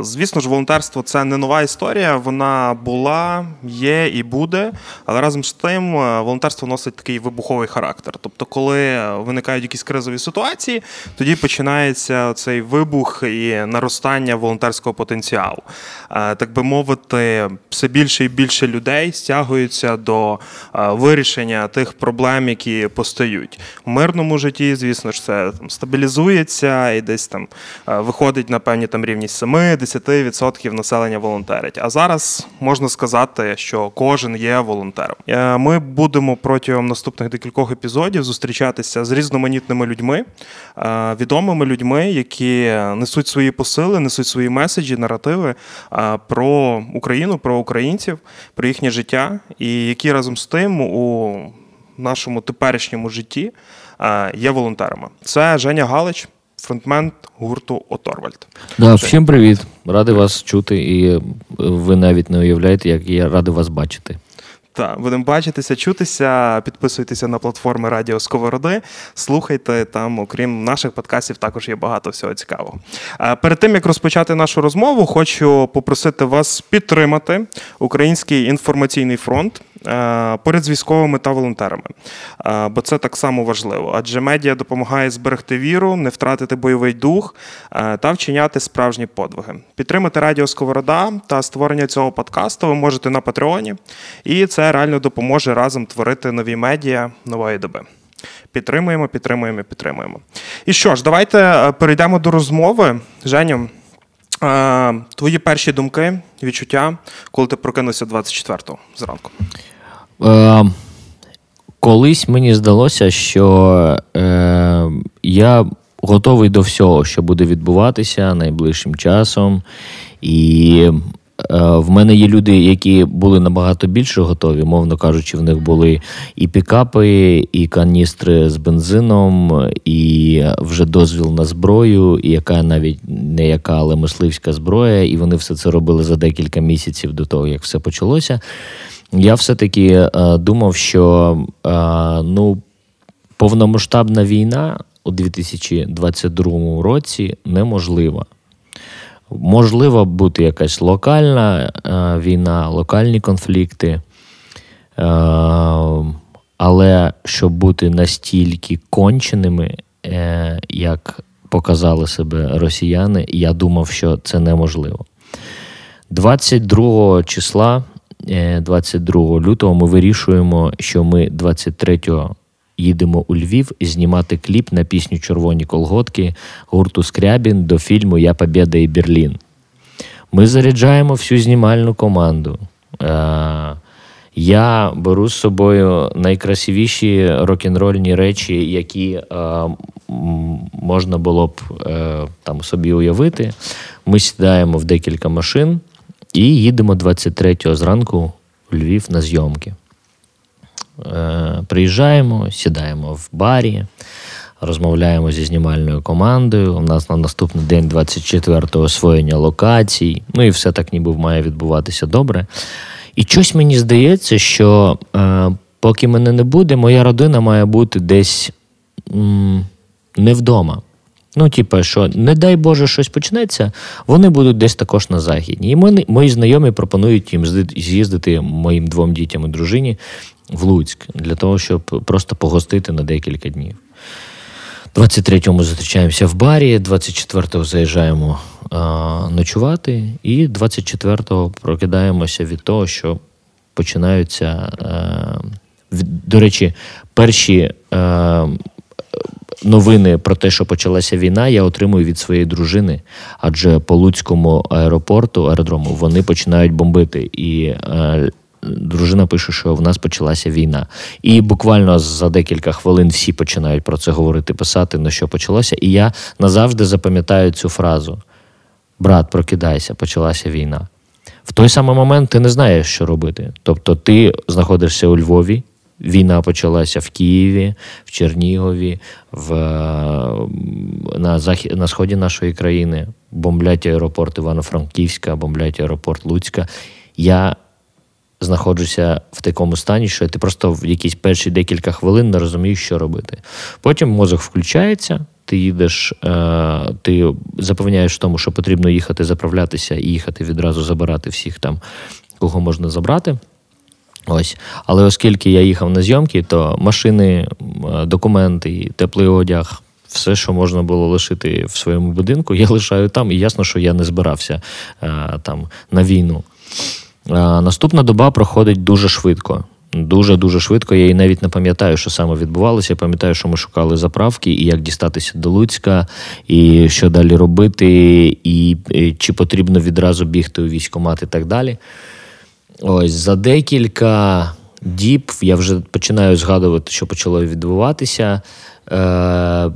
Звісно ж, волонтерство це не нова історія. Вона була, є і буде. Але разом з тим, е, волонтерство носить такий вибуховий характер. Тобто, коли виникають якісь кризові ситуації, тоді починається цей вибух і наростання волонтерського потенціалу. Е, так би мовити, все більше і більше людей стягуються до е, вирішення тих проблем, які постають в мирному житті. Звісно ж, це там стабілізується і десь там виходить на певні там рівні 7 10% населення волонтерить. А зараз можна сказати, що кожен є волонтером. Е, ми будемо протягом наступних декількох епізодів зустрічатися з різноманітними людьми, е, відомими людьми, які несуть свої посили, несуть свої меседжі, наративи е, про Україну, про українців, про їхнє життя, і які разом з тим у нашому теперішньому житті є волонтерами. Це Женя Галич фронтмен гурту Оторвальд. Да, Всім привіт. Радий вас чути, і ви навіть не уявляєте, як я радий вас бачити. Так, будемо бачитися, чутися, підписуйтеся на платформи Радіо Сковороди. Слухайте там, окрім наших подкастів, також є багато всього цікавого. Перед тим як розпочати нашу розмову, хочу попросити вас підтримати Український інформаційний фронт. Е, поряд з військовими та волонтерами. Е, бо це так само важливо. Адже медіа допомагає зберегти віру, не втратити бойовий дух е, та вчиняти справжні подвиги. Підтримати Радіо Сковорода та створення цього подкасту ви можете на Патреоні, і це реально допоможе разом творити нові медіа нової доби. Підтримуємо, підтримуємо, підтримуємо. І що ж, давайте перейдемо до розмови. Женю, твої перші думки, відчуття, коли ти прокинувся 24-го зранку. Е, Колись мені здалося, що е, я готовий до всього, що буде відбуватися найближчим часом. І в мене є люди, які були набагато більше готові, мовно кажучи, в них були і пікапи, і каністри з бензином, і вже дозвіл на зброю, і яка навіть не яка, але мисливська зброя. І вони все це робили за декілька місяців до того, як все почалося. Я все-таки е, думав, що е, ну, повномасштабна війна у 2022 році неможлива. Можливо бути якась локальна е, війна, локальні конфлікти. Е, але щоб бути настільки конченими, е, як показали себе росіяни, я думав, що це неможливо. 22 числа, 22 лютого, ми вирішуємо, що ми 23 їдемо у Львів знімати кліп на пісню Червоні колготки гурту Скрябін до фільму Я Побєда і Берлін. Ми заряджаємо всю знімальну команду. Е, я беру з собою найкрасивіші рок-н-рольні речі, які е, можна було б е, там собі уявити. Ми сідаємо в декілька машин і їдемо 23-го зранку у Львів на зйомки. Е, приїжджаємо, сідаємо в барі, розмовляємо зі знімальною командою. У нас на наступний день 24-го освоєння локацій. Ну і все так ніби має відбуватися добре. І щось мені здається, що е, поки мене не буде, моя родина має бути десь м, не вдома. Ну, типу, що, не дай Боже, щось почнеться, вони будуть десь також на західні. І мої, мої знайомі пропонують їм з'їздити моїм двом дітям і дружині в Луцьк для того, щоб просто погостити на декілька днів. 23-му зустрічаємося в барі, 24-го заїжджаємо а, ночувати, і 24-го прокидаємося від того, що починаються. А, до речі, перші. А, Новини про те, що почалася війна, я отримую від своєї дружини, адже по Луцькому аеропорту аеродрому вони починають бомбити. І е, дружина пише, що в нас почалася війна. І буквально за декілька хвилин всі починають про це говорити, писати, на що почалося. І я назавжди запам'ятаю цю фразу: брат, прокидайся, почалася війна. в той самий момент ти не знаєш, що робити. Тобто, ти знаходишся у Львові. Війна почалася в Києві, в Чернігові, в, на захід, на сході нашої країни. Бомблять аеропорт Івано-Франківська, бомблять аеропорт Луцька. Я знаходжуся в такому стані, що ти просто в якісь перші декілька хвилин не розумієш, що робити. Потім мозок включається, ти їдеш, е, ти запевняєш тому, що потрібно їхати заправлятися і їхати відразу забирати всіх там, кого можна забрати. Ось, але оскільки я їхав на зйомки, то машини, документи, теплий одяг, все, що можна було лишити в своєму будинку, я лишаю там, і ясно, що я не збирався е, там на війну. Наступна доба проходить дуже швидко. Дуже-дуже швидко. Я і навіть не пам'ятаю, що саме відбувалося. Я пам'ятаю, що ми шукали заправки, і як дістатися до Луцька, і що далі робити, і, і чи потрібно відразу бігти у військкомат і так далі. Ось за декілька діб я вже починаю згадувати, що почало відбуватися. Е,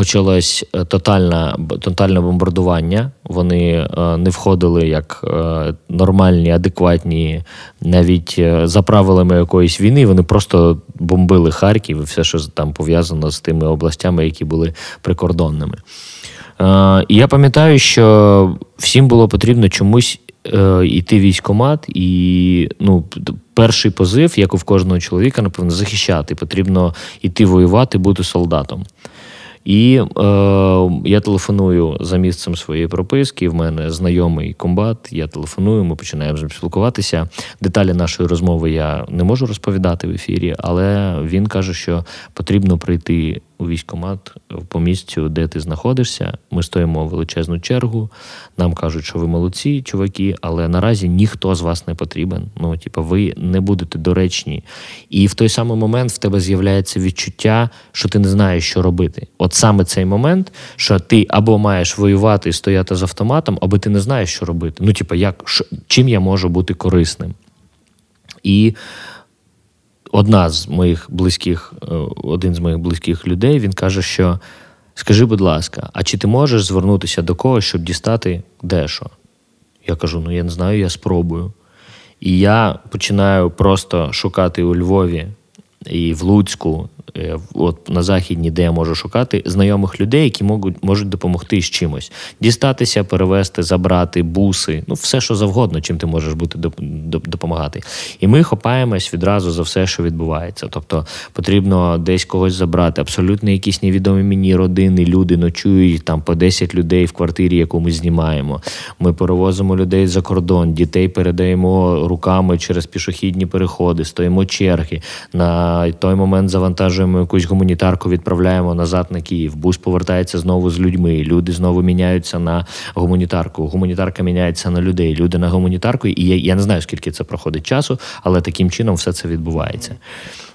почалось е, тотальне, тотальне бомбардування. Вони е, не входили як е, нормальні, адекватні, навіть за правилами якоїсь війни. Вони просто бомбили Харків і все, що там пов'язано з тими областями, які були прикордонними. І я пам'ятаю, що всім було потрібно чомусь йти в військкомат, і ну, перший позив, як у в кожного чоловіка, напевно, захищати. Потрібно йти воювати, бути солдатом. І е, я телефоную за місцем своєї прописки. В мене знайомий комбат. Я телефоную, ми починаємо з спілкуватися. Деталі нашої розмови я не можу розповідати в ефірі, але він каже, що потрібно прийти у військкомат по місцю, де ти знаходишся. Ми стоїмо в величезну чергу. Нам кажуть, що ви молодці, чуваки, але наразі ніхто з вас не потрібен. Ну, типу, ви не будете доречні. І в той самий момент в тебе з'являється відчуття, що ти не знаєш, що робити. От саме цей момент, що ти або маєш воювати і стояти з автоматом, або ти не знаєш, що робити. Ну, типу, як чим я можу бути корисним. І одна з моїх близьких, е, один з моїх близьких людей, він каже, що скажи, будь ласка, а чи ти можеш звернутися до когось, щоб дістати дешо? Я кажу: ну я не знаю, я спробую. І я починаю просто шукати у Львові і в Луцьку Е, от на західні, де я можу шукати знайомих людей, які можуть можуть допомогти з чимось, дістатися, перевезти, забрати буси, ну все, що завгодно, чим ти можеш бути допомагати. І ми хопаємось відразу за все, що відбувається. Тобто потрібно десь когось забрати. Абсолютно якісь невідомі мені родини, люди ночують там по 10 людей в квартирі, яку ми знімаємо. Ми перевозимо людей за кордон, дітей передаємо руками через пішохідні переходи, стоїмо черги. На той момент завантажуємо якусь гуманітарку, відправляємо назад на Київ. Бус повертається знову з людьми. Люди знову міняються на гуманітарку. Гуманітарка міняється на людей. Люди на гуманітарку. І я, я не знаю, скільки це проходить часу, але таким чином все це відбувається.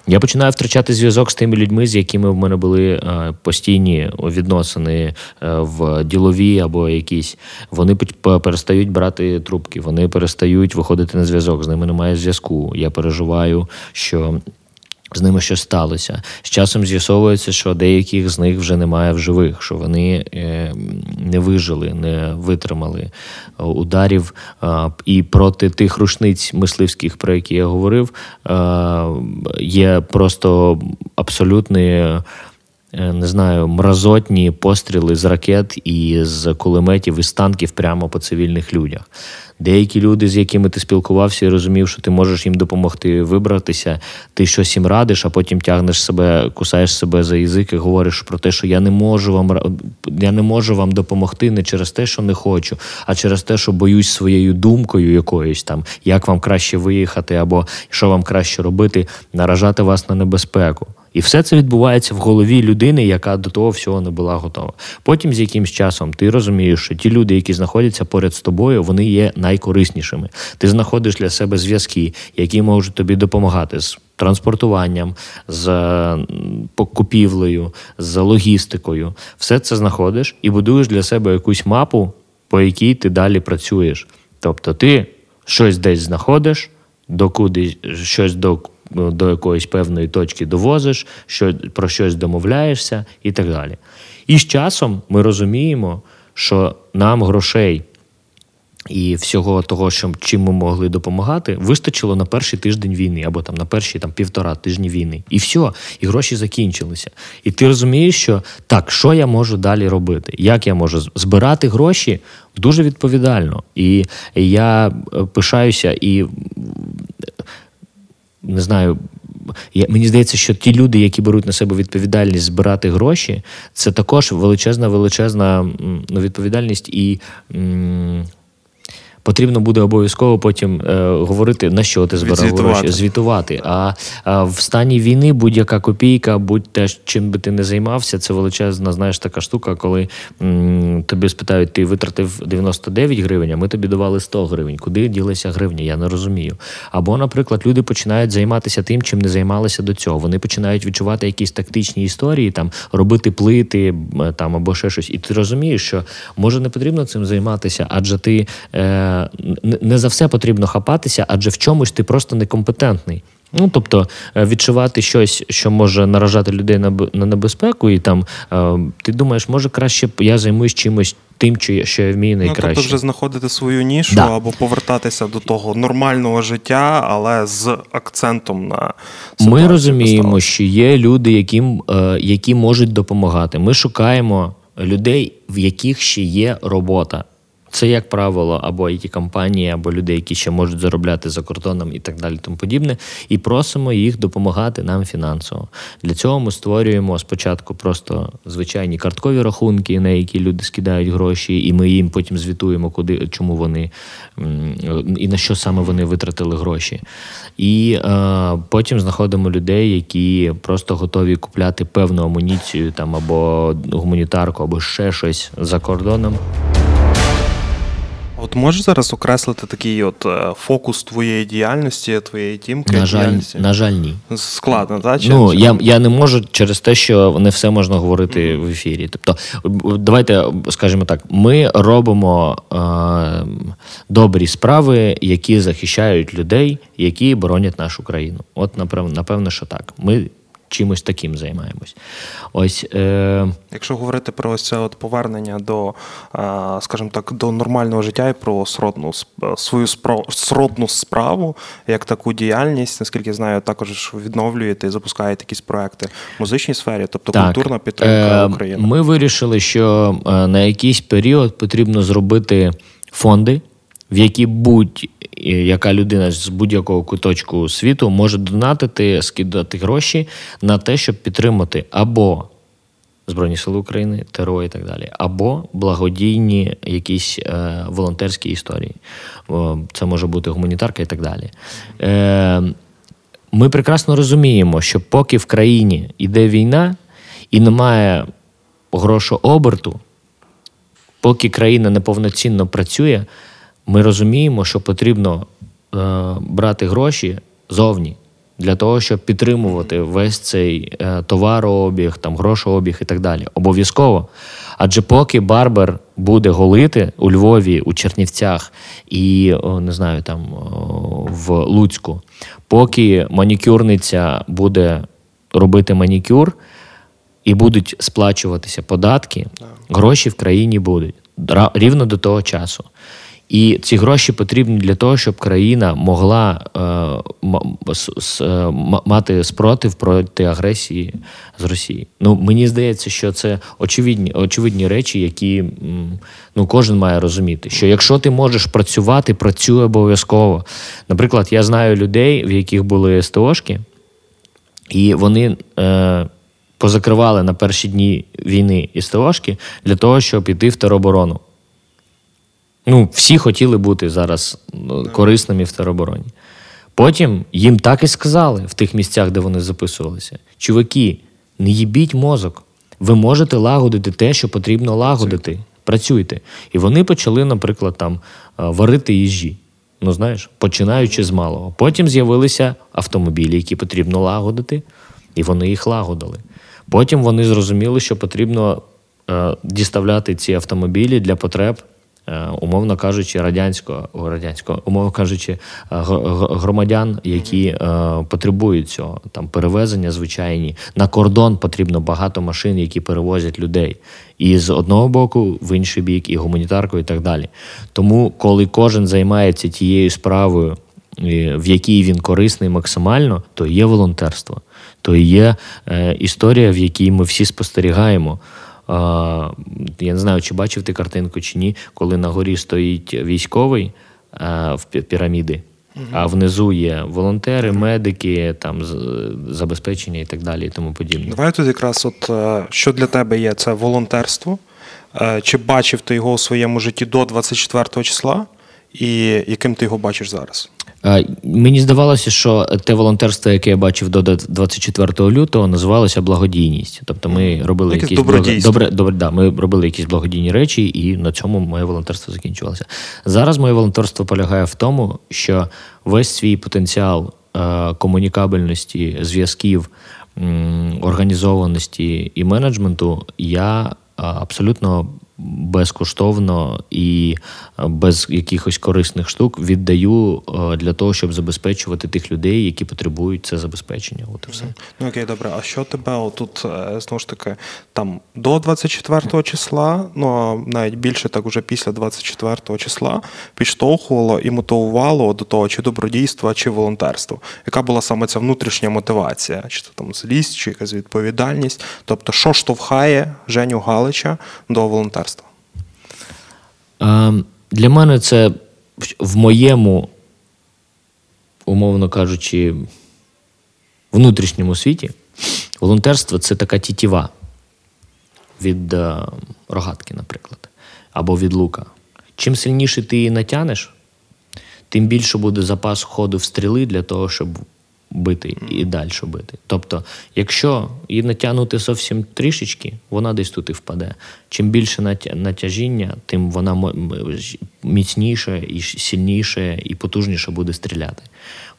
Я починаю втрачати зв'язок з тими людьми, з якими в мене були е, постійні відносини е, в ділові або якісь. Вони перестають брати трубки, вони перестають виходити на зв'язок. З ними немає зв'язку. Я переживаю, що з ними щось сталося. З часом з'ясовується, що деяких з них вже немає в живих, що вони е, не вижили, не витримали е, ударів. І проти тих рушниць мисливських, про які я говорив, є просто абсолютний. Е, не знаю, мразотні постріли з ракет і з кулеметів і з танків прямо по цивільних людях. Деякі люди, з якими ти спілкувався і розумів, що ти можеш їм допомогти вибратися, ти щось їм радиш, а потім тягнеш себе, кусаєш себе за язик і говориш про те, що я не можу вам я не можу вам допомогти не через те, що не хочу, а через те, що боюсь своєю думкою якоюсь там, як вам краще виїхати, або що вам краще робити, наражати вас на небезпеку. І все це відбувається в голові людини, яка до того всього не була готова. Потім, з якимсь часом, ти розумієш, що ті люди, які знаходяться поряд з тобою, вони є найкориснішими. Ти знаходиш для себе зв'язки, які можуть тобі допомагати з транспортуванням, з купівлею, з логістикою. Все це знаходиш і будуєш для себе якусь мапу, по якій ти далі працюєш. Тобто ти щось десь знаходиш, докуди щось до до якоїсь певної точки довозиш, що, про щось домовляєшся і так далі. І з часом ми розуміємо, що нам грошей і всього того, що чим ми могли допомагати, вистачило на перший тиждень війни або там на перші там півтора тижні війни. І все, і гроші закінчилися. І ти розумієш, що так, що я можу далі робити? Як я можу збирати гроші дуже відповідально. І я е, пишаюся і не знаю. Я, Мені здається, що ті люди, які беруть на себе відповідальність збирати гроші, це також величезна, величезна ну, відповідальність і. М- потрібно буде обов'язково потім е, говорити, на що ти збирав гроші, звітувати. А, а в стані війни будь-яка копійка, будь те, чим би ти не займався, це величезна, знаєш, така штука, коли м, тобі спитають, ти витратив 99 гривень, а ми тобі давали 100 гривень. Куди ділися гривні? Я не розумію. Або, наприклад, люди починають займатися тим, чим не займалися до цього. Вони починають відчувати якісь тактичні історії, там робити плити там або ще щось. І ти розумієш, що може не потрібно цим займатися, адже ти. Е, не не за все потрібно хапатися, адже в чомусь ти просто некомпетентний. Ну, тобто е, відчувати щось, що може наражати людей на небезпеку, і там е, ти думаєш, може краще я займусь чимось тим, що я, що я вмію Ну, тобто вже знаходити свою нішу Да. або повертатися до того нормального життя, але з акцентом на Ми розуміємо, що є люди, яким, е, які можуть допомагати. Ми шукаємо людей, в яких ще є робота. Це, як правило, або які компанії, або люди, які ще можуть заробляти за кордоном і так далі, тому подібне, і просимо їх допомагати нам фінансово. Для цього ми створюємо спочатку просто звичайні карткові рахунки, на які люди скидають гроші, і ми їм потім звітуємо, куди чому вони і на що саме вони витратили гроші. І е, потім знаходимо людей, які просто готові купляти певну амуніцію там або гуманітарку, або ще щось за кордоном. От можеш зараз окреслити такий от е, фокус твоєї діяльності, твоєї тімки? На жаль, на жаль, ні. Складно, так? Чи- Ну чи- я, я не можу через те, що не все можна говорити в ефірі. Тобто, давайте скажемо так: ми робимо е, добрі справи, які захищають людей, які боронять нашу країну. От напевно, що так. Ми чимось таким займаємось. Ось е, Якщо говорити про ось це от повернення до, е, скажімо так, до нормального життя і про сродну сп- свою спро- сродну справу, як таку діяльність, наскільки знаю, також відновлюєте і запускаєте якісь проекти в музичній сфері, тобто культурна підтримка Е, України. Ми вирішили, що е, на якийсь період потрібно зробити фонди, в які будь-яка людина з будь-якого куточку світу може донатити, скидати гроші на те, щоб підтримати або Збройні Сили України, ТРО і так далі, або благодійні якісь е, волонтерські історії. Це може бути гуманітарка і так далі. Е, ми прекрасно розуміємо, що поки в країні йде війна і немає грошооберту, поки країна неповноцінно працює, ми розуміємо, що потрібно е, брати гроші зовні для того, щоб підтримувати весь цей е, товарообіг, там, грошообіг і так далі. Обов'язково. Адже поки барбер буде голити у Львові, у Чернівцях і о, не знаю, там о, в Луцьку, поки манікюрниця буде робити манікюр, і будуть сплачуватися податки, гроші в країні будуть рівно до того часу. І ці гроші потрібні для того, щоб країна могла е, е, мати спротив проти агресії з Росії. Ну мені здається, що це очевидні, очевидні речі, які ну, кожен має розуміти. Що якщо ти можеш працювати, працюй обов'язково. Наприклад, я знаю людей, в яких були СТОшки, і вони е, позакривали на перші дні війни СТОшки для того, щоб іти в тероборону. Ну, всі хотіли бути зараз ну, корисними в теробороні. Потім їм так і сказали в тих місцях, де вони записувалися: чуваки, не їбіть мозок. Ви можете лагодити те, що потрібно лагодити. Працюйте. І вони почали, наприклад, там е, варити їжі. Ну, знаєш, починаючи з малого. Потім з'явилися автомобілі, які потрібно лагодити, і вони їх лагодили. Потім вони зрозуміли, що потрібно е, діставляти ці автомобілі для потреб умовно кажучи, радянського, радянського, умовно кажучи, е, громадян, які е, потребують цього, там перевезення звичайні. На кордон потрібно багато машин, які перевозять людей. І з одного боку, в інший бік, і гуманітаркою, і так далі. Тому, коли кожен займається тією справою, е, в якій він корисний максимально, то є волонтерство, то є е, історія, в якій ми всі спостерігаємо. Я не знаю, чи бачив ти картинку чи ні, коли на горі стоїть військовий а, в пі- піраміди, а внизу є волонтери, медики, там забезпечення і так далі, і тому подібне. Давай тут якраз, от е, що для тебе є це волонтерство. Е, Чи бачив ти його у своєму житті до 24 числа, і яким ти його бачиш зараз? Мені здавалося, що те волонтерство, яке я бачив до 24 лютого, називалося благодійність. Тобто ми робили Якесь якісь благо- добре, добре, да, ми робили якісь благодійні речі, і на цьому моє волонтерство закінчувалося. Зараз моє волонтерство полягає в тому, що весь свій потенціал е, комунікабельності, зв'язків, організованості і менеджменту я е, абсолютно безкоштовно і е, без якихось корисних штук віддаю е, для того, щоб забезпечувати тих людей, які потребують це забезпечення. От і все. Ну окей, добре. А що тебе отут е, знову ж таки там до 24 числа, ну навіть більше так уже після 24 числа підштовхувало і мотивувало до того, чи добродійства, чи волонтерство? Яка була саме ця внутрішня мотивація? Чи це там злість, чи якась відповідальність? Тобто, що штовхає Женю Галича до волонтерства? Е, Для мене це в моєму, умовно кажучи, внутрішньому світі волонтерство це така тітіва від е, рогатки, наприклад, або від лука. Чим сильніше ти її натянеш, тим більше буде запас ходу в стріли для того, щоб бити і далі бити. Тобто, якщо її натягнути зовсім трішечки, вона десь тут і впаде. Чим більше натяжіння, тим вона міцніше і сильніше і потужніше буде стріляти.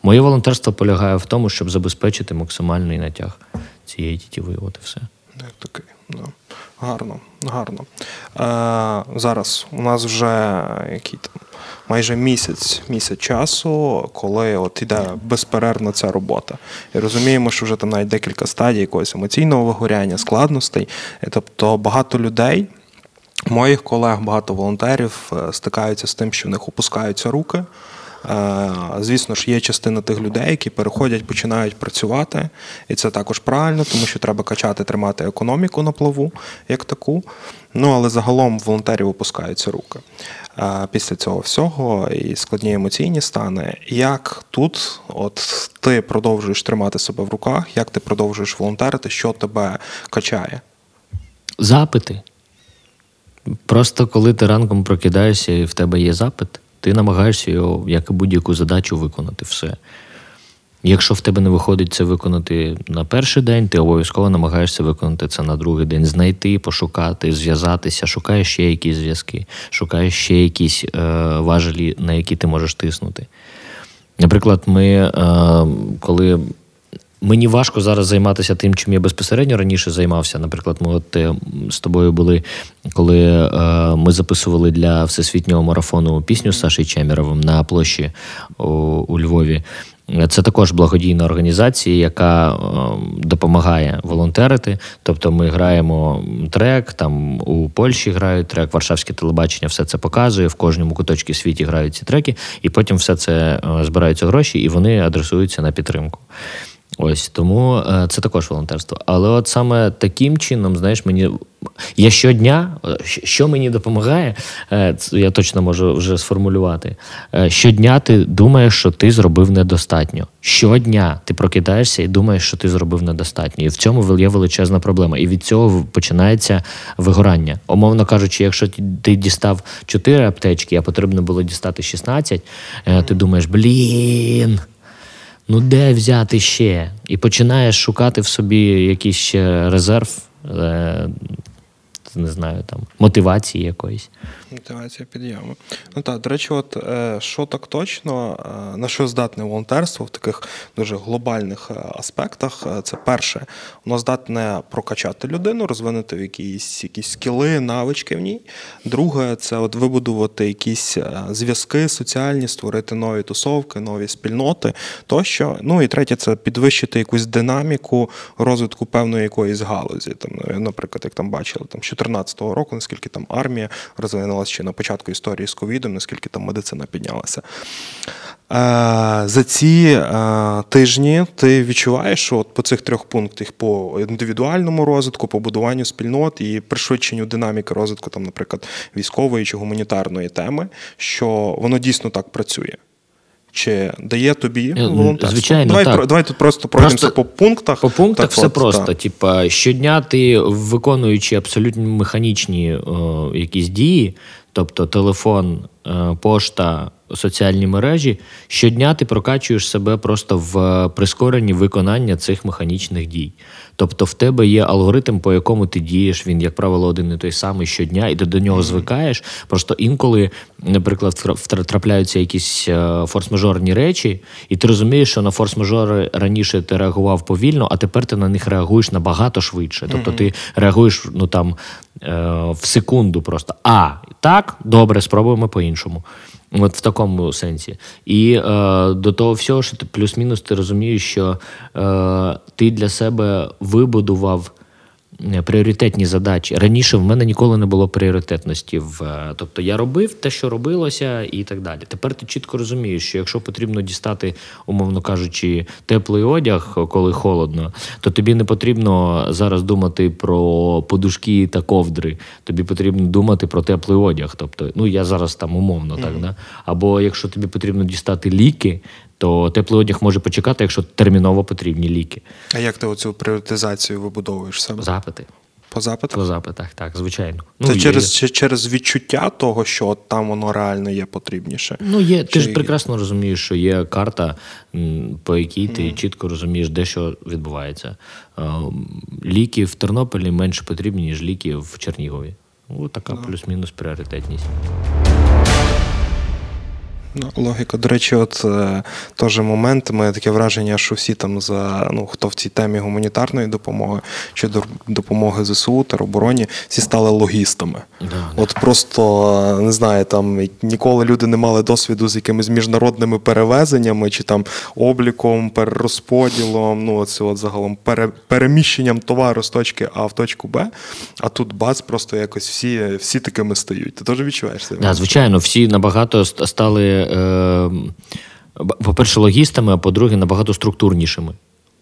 Моє волонтерство полягає в тому, щоб забезпечити максимальний натяг цієї тітіви. От і все. Як такий. Да. Гарно, гарно. Е, зараз у нас вже який там майже місяць, місяць часу, коли от іде безперервна ця робота. І розуміємо, що вже там навіть декілька стадій якогось емоційного вигоряння, складностей. Тобто багато людей. Моїх колег, багато волонтерів е, стикаються з тим, що в них опускаються руки. Е, Звісно ж, є частина тих людей, які переходять, починають працювати, і це також правильно, тому що треба качати, тримати економіку на плаву як таку. Ну але загалом волонтерів опускаються руки. Е, Після цього всього і складні емоційні стани. Як тут, от ти продовжуєш тримати себе в руках, як ти продовжуєш волонтерити, що тебе качає? Запити. Просто коли ти ранком прокидаєшся і в тебе є запит, ти намагаєшся його, як і будь-яку задачу, виконати все. Якщо в тебе не виходить це виконати на перший день, ти обов'язково намагаєшся виконати це на другий день, знайти, пошукати, зв'язатися, шукаєш ще якісь зв'язки, шукаєш ще якісь е, важелі, на які ти можеш тиснути. Наприклад, ми, е, коли Мені важко зараз займатися тим, чим я безпосередньо раніше займався. Наприклад, ми от е, з тобою були, коли е, ми записували для всесвітнього марафону пісню з Сашею Чеміровим на площі у, Львові. Це також благодійна організація, яка е, допомагає волонтерити. Тобто ми граємо трек, там у Польщі грають трек, Варшавське телебачення все це показує, в кожному куточку світі грають ці треки, і потім все це збираються гроші, і вони адресуються на підтримку. Ось тому е, це також волонтерство. Але от саме таким чином, знаєш, мені я щодня, е, що мені допомагає, е, я точно можу вже сформулювати. Щодня ти думаєш, що ти зробив недостатньо. Щодня ти прокидаєшся і думаєш, що ти зробив недостатньо. І в цьому є величезна проблема. І від цього починається вигорання. Умовно кажучи, якщо ти- дістав 4 аптечки, а потрібно було дістати 16, е, ти думаєш, блін. Ну, де взяти ще? І починаєш шукати в собі якийсь ще резерв. Не знаю, там мотивації якоїсь. Мотивація підйому. Ну так, до речі, от е, що так точно, е, на що здатне волонтерство в таких дуже глобальних е, аспектах, це перше, воно здатне прокачати людину, розвинути в якісь якісь скіли, навички в ній. Друге, це от вибудувати якісь зв'язки соціальні, створити нові тусовки, нові спільноти тощо. Ну і третє, це підвищити якусь динаміку розвитку певної якоїсь галузі. Там, Наприклад, як там бачили, там з 2014 року, наскільки там армія розвинулася ще на початку історії з ковідом, наскільки там медицина піднялася. Е, за ці е, тижні ти відчуваєш, от по цих трьох пунктах по індивідуальному розвитку, по будуванню спільнот і пришвидшенню динаміки розвитку, там, наприклад, військової чи гуманітарної теми, що воно дійсно так працює. Чи дає тобі е, волонтерство? Звичайно, давай, так. Про, давай тут просто пройдемося по пунктах. По пунктах так, все от, просто. Та. Типа, щодня ти виконуючи абсолютно механічні о, якісь дії, тобто телефон, е, пошта, соціальні мережі, щодня ти прокачуєш себе просто в прискоренні виконання цих механічних дій. Тобто в тебе є алгоритм, по якому ти дієш, він, як правило, один і той самий щодня, і ти до нього звикаєш. Просто інколи, наприклад, трапляються якісь е, форс-мажорні речі, і ти розумієш, що на форс-мажори раніше ти реагував повільно, а тепер ти на них реагуєш набагато швидше. Тобто ти реагуєш ну там е, в секунду просто. А, так, добре, спробуємо по-іншому. От в такому сенсі. І е, до того всього, що ти плюс-мінус, ти розумієш, що е, ти для себе вибудував пріоритетні задачі. Раніше в мене ніколи не було пріоритетності. В, е, Тобто я робив те, що робилося, і так далі. Тепер ти чітко розумієш, що якщо потрібно дістати, умовно кажучи, теплий одяг, коли холодно, то тобі не потрібно зараз думати про подушки та ковдри. Тобі потрібно думати про теплий одяг. Тобто, ну я зараз там умовно так. Mm-hmm. да? Або якщо тобі потрібно дістати ліки, то теплий одяг може почекати, якщо терміново потрібні ліки. А як ти оцю пріоритизацію вибудовуєш себе? Запити. По запитах? По запитах, так, звичайно. Це ну, через є... через відчуття того, що там воно реально є потрібніше. Ну, є, Чи... ти ж прекрасно розумієш, що є карта, по якій ти mm. чітко розумієш, де що відбувається. Ліки в Тернополі менше потрібні, ніж ліки в Чернігові. Ось така no. плюс-мінус пріоритетність. Ну, логіка. До речі, от е, теж момент. Ми таке враження, що всі там за ну хто в цій темі гуманітарної допомоги чи допомоги ЗСУ теробороні, всі стали логістами. Да, от да. просто не знаю, там ніколи люди не мали досвіду з якимись міжнародними перевезеннями чи там обліком, перерозподілом. Ну оце от загалом пере, переміщенням товару з точки А в точку Б. А тут бац, просто якось всі всі такими стають. Ти теж відчуваєш це? Да, звичайно, всі набагато стали. Е, по-перше, логістами, а по-друге, набагато структурнішими.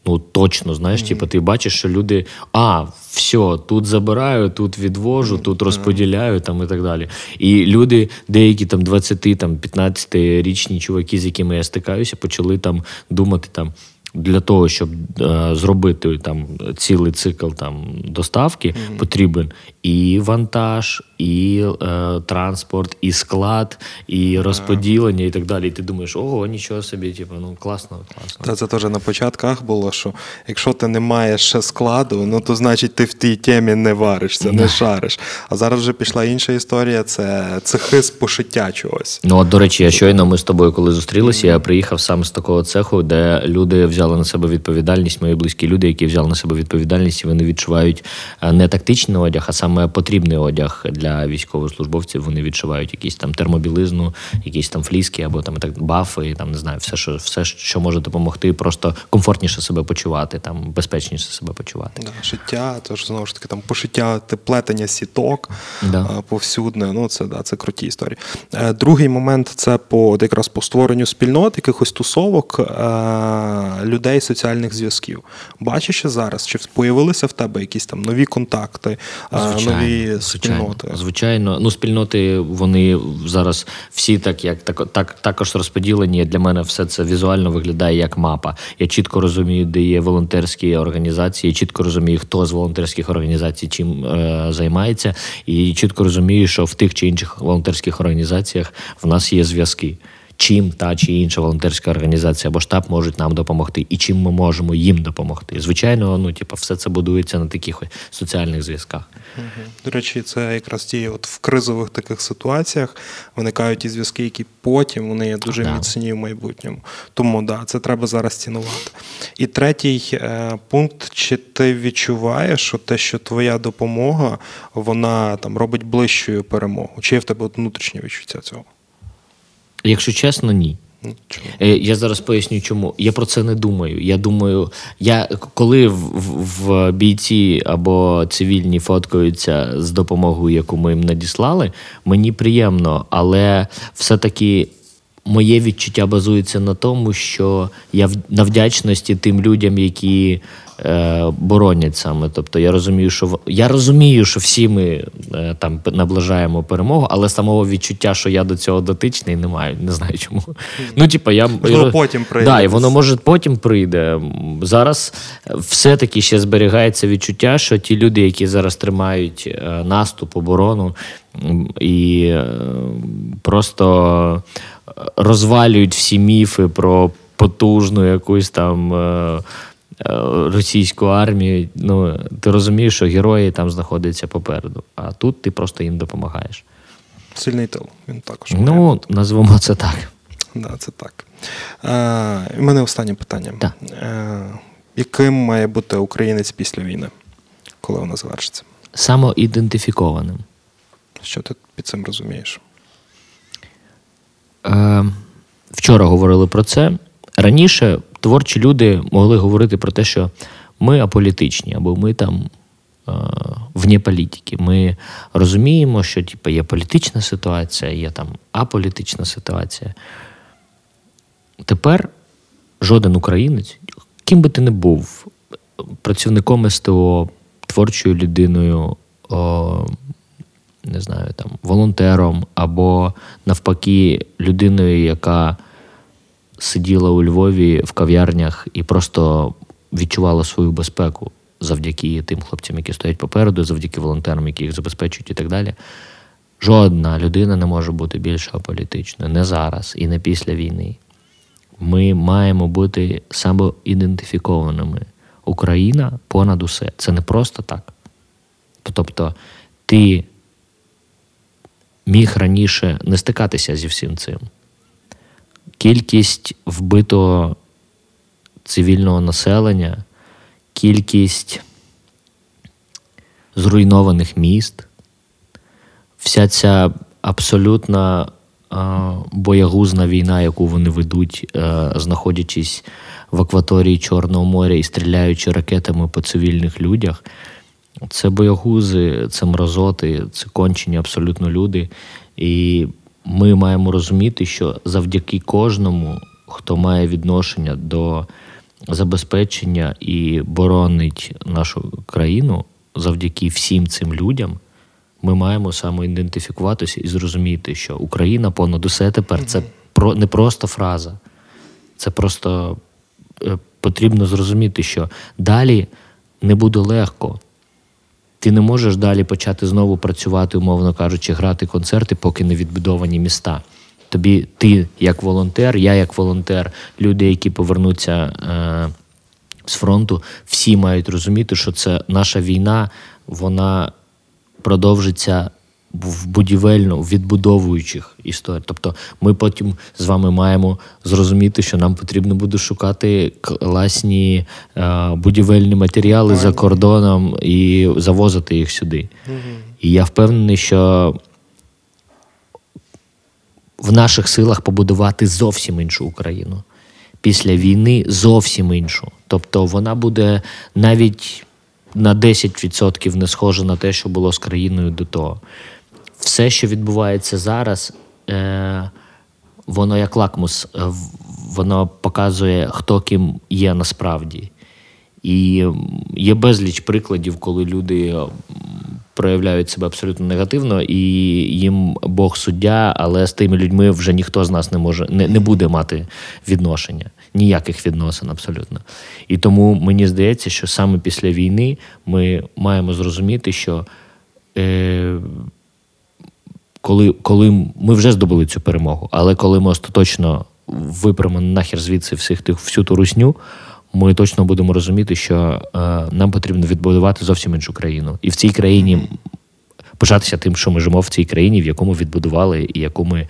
Ну, точно, знаєш, mm-hmm. типу, ти бачиш, що люди, а, все, тут забираю, тут відвожу, mm-hmm. тут розподіляю там і так далі. І люди, деякі там 20 там 15 річні чуваки, з якими я стикаюся, почали там думати там для того, щоб е, зробити там цілий цикл там доставки, mm-hmm. потрібен і вантаж, і е, транспорт, і склад, і розподілення, і так далі. І ти думаєш, ого, нічого собі, типу, ну класно, класно. Та це теж на початках було, що якщо ти не маєш складу, ну то значить ти в тій темі не варишся, не шариш. А зараз вже пішла інша історія це цехи з пошиття чогось. Ну, от, до речі, я щойно ми з тобою, коли зустрілися, mm-hmm. я приїхав саме з такого цеху, де люди взяли на себе відповідальність, мої близькі люди, які взяли на себе відповідальність, і вони відчувають е, не тактичний одяг, а саме потрібний одяг для військовослужбовців. Вони відчувають якісь там термобілизну, якісь там фліски або там так бафи, там не знаю, все, що все, що може допомогти, просто комфортніше себе почувати, там безпечніше себе почувати. Да, Шиття, тож знову ж таки там пошиття, плетення сіток да. повсюдне. Ну це да, це круті історії. Е, другий момент це по якраз по створенню спільнот, якихось тусовок е, людей соціальних зв'язків. Бачиш зараз, чи появилися в тебе якісь там нові контакти, е, звичайно, нові спільноти? Звичайно. Ну, спільноти вони зараз всі так, як так, так також розподілені. Для мене все це візуально виглядає як мапа. Я чітко розумію, де є волонтерські організації, чітко розумію, хто з волонтерських організацій чим е, займається, і чітко розумію, що в тих чи інших волонтерських організаціях в нас є зв'язки чим та чи інша волонтерська організація або штаб можуть нам допомогти, і чим ми можемо їм допомогти. Звичайно, ну типу, все це будується на таких соціальних зв'язках. До речі, це якраз ті, от в кризових таких ситуаціях виникають ті зв'язки, які потім вони є дуже Да. міцні в майбутньому. Тому да, це треба зараз цінувати. І третій е, пункт: чи ти відчуваєш, що те, що твоя допомога, вона там робить ближчою перемогу? Чи є в тебе внутрішнє відчуття цього? Якщо чесно, ні. Ну, чому? Е, Я зараз поясню, чому. Я про це не думаю. Я думаю, я коли в, в, в бійці або цивільні фоткаються з допомогою, яку ми їм надіслали, мені приємно, але все-таки. Моє відчуття базується на тому, що я в- на вдячності тим людям, які боронять саме. Тобто я розумію, що я розумію, що всі ми е, там наближаємо перемогу, але самого відчуття, що я до цього дотичний, не маю. Не знаю чому. Ну, типа, я Можливо, потім прийде. Да, і воно може потім прийде. Зараз все-таки ще зберігається відчуття, що ті люди, які зараз тримають е, наступ, оборону і е, просто розвалюють всі міфи про потужну якусь там. Е, Російську армію, ну ти розумієш, що герої там знаходяться попереду, а тут ти просто їм допомагаєш. Сильний тил. Він також. має. Ну, назвемо це так. Да, це так. Е, і мене останнє питання. Так. Е, яким має бути українець після війни, коли вона завершиться? Самоідентифікованим. Що ти під цим розумієш? Е, вчора говорили про це. Раніше творчі люди могли говорити про те, що ми аполітичні, або ми там е, вне політики. Ми розуміємо, що типу, є політична ситуація, є там аполітична ситуація. Тепер жоден українець, ким би ти не був, працівником СТО, творчою людиною, о, не знаю, там, волонтером, або навпаки, людиною, яка сиділа у Львові в кав'ярнях і просто відчувала свою безпеку завдяки тим хлопцям, які стоять попереду, завдяки волонтерам, які їх забезпечують і так далі. Жодна людина не може бути більш аполітичною. Не зараз і не після війни. Ми маємо бути самоідентифікованими. Україна понад усе. Це не просто так. Тобто, ти міг раніше не стикатися зі всім цим. Кількість вбитого цивільного населення, кількість зруйнованих міст, вся ця абсолютна а, боягузна війна, яку вони ведуть, е, знаходячись в акваторії Чорного моря і стріляючи ракетами по цивільних людях. Це боягузи, це мразоти, це кончені абсолютно люди. І ми маємо розуміти, що завдяки кожному, хто має відношення до забезпечення і боронить нашу країну, завдяки всім цим людям, ми маємо самоідентифікуватися і зрозуміти, що Україна понад усе тепер. Це про не просто фраза, це просто е, потрібно зрозуміти, що далі не буде легко. Ти не можеш далі почати знову працювати, умовно кажучи, грати концерти, поки не відбудовані міста. Тобі, ти як волонтер, я як волонтер, люди, які повернуться е, з фронту, всі мають розуміти, що це наша війна, вона продовжиться в будівельно відбудовуючих історій. Тобто, ми потім з вами маємо зрозуміти, що нам потрібно буде шукати класні е, будівельні матеріали за кордоном і завозити їх сюди. І я впевнений, що в наших силах побудувати зовсім іншу Україну. Після війни зовсім іншу. Тобто вона буде навіть на 10% не схожа на те, що було з країною до того. Все, що відбувається зараз, е, воно як лакмус, е, воно показує, хто ким є насправді. І є безліч прикладів, коли люди проявляють себе абсолютно негативно, і їм Бог суддя, але з тими людьми вже ніхто з нас не може не, не буде мати відношення, ніяких відносин абсолютно. І тому мені здається, що саме після війни ми маємо зрозуміти, що е, коли, коли ми вже здобули цю перемогу, але коли ми остаточно випремо нахер звідси всіх тих всю ту русню, ми точно будемо розуміти, що е, нам потрібно відбудувати зовсім іншу країну. І в цій країні пишатися тим, що ми живемо в цій країні, в якому відбудували, і яку ми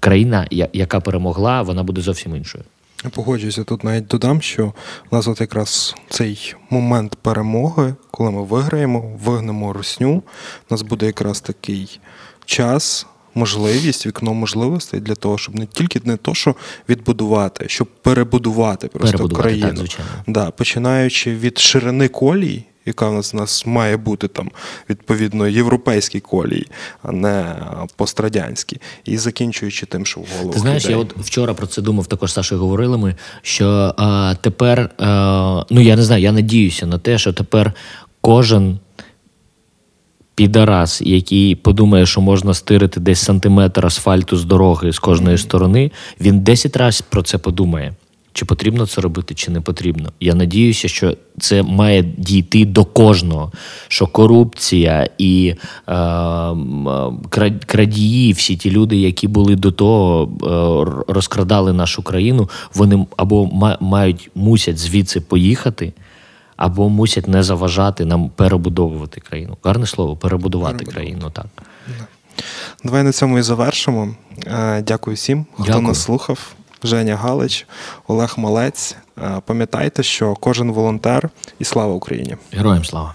країна, яка перемогла, вона буде зовсім іншою. Я погоджуюся, тут навіть додам, що в нас от якраз цей момент перемоги, коли ми виграємо, вигнемо русню, у нас буде якраз такий час, можливість, вікно можливостей для того, щоб не тільки не то, що відбудувати, щоб перебудувати просто перебудувати, країну. Так, звичайно. Да, Починаючи від ширини колій. Яка в нас в нас має бути там відповідно європейські колії, а не пострадянські, і закінчуючи тим, що в голову. Ти знаєш, людей. я от вчора про це думав, також Сашою говорили ми, що а, тепер, а, ну я не знаю, я надіюся на те, що тепер кожен підарас, який подумає, що можна стирити десь сантиметр асфальту з дороги з кожної сторони, він 10 разів про це подумає. Чи потрібно це робити, чи не потрібно. Я надіюся, що це має дійти до кожного. Що корупція і е, крадії, всі ті люди, які були до того, е, розкрадали нашу країну, вони або мають мусять звідси поїхати або мусять не заважати нам перебудовувати країну. Гарне слово, перебудувати країну. так. Давай на цьому і завершимо. Е, дякую всім, хто Дякую. нас слухав. Женя Галич, Олег Малець. Е, пам'ятайте, що кожен волонтер і слава Україні! Героям слава!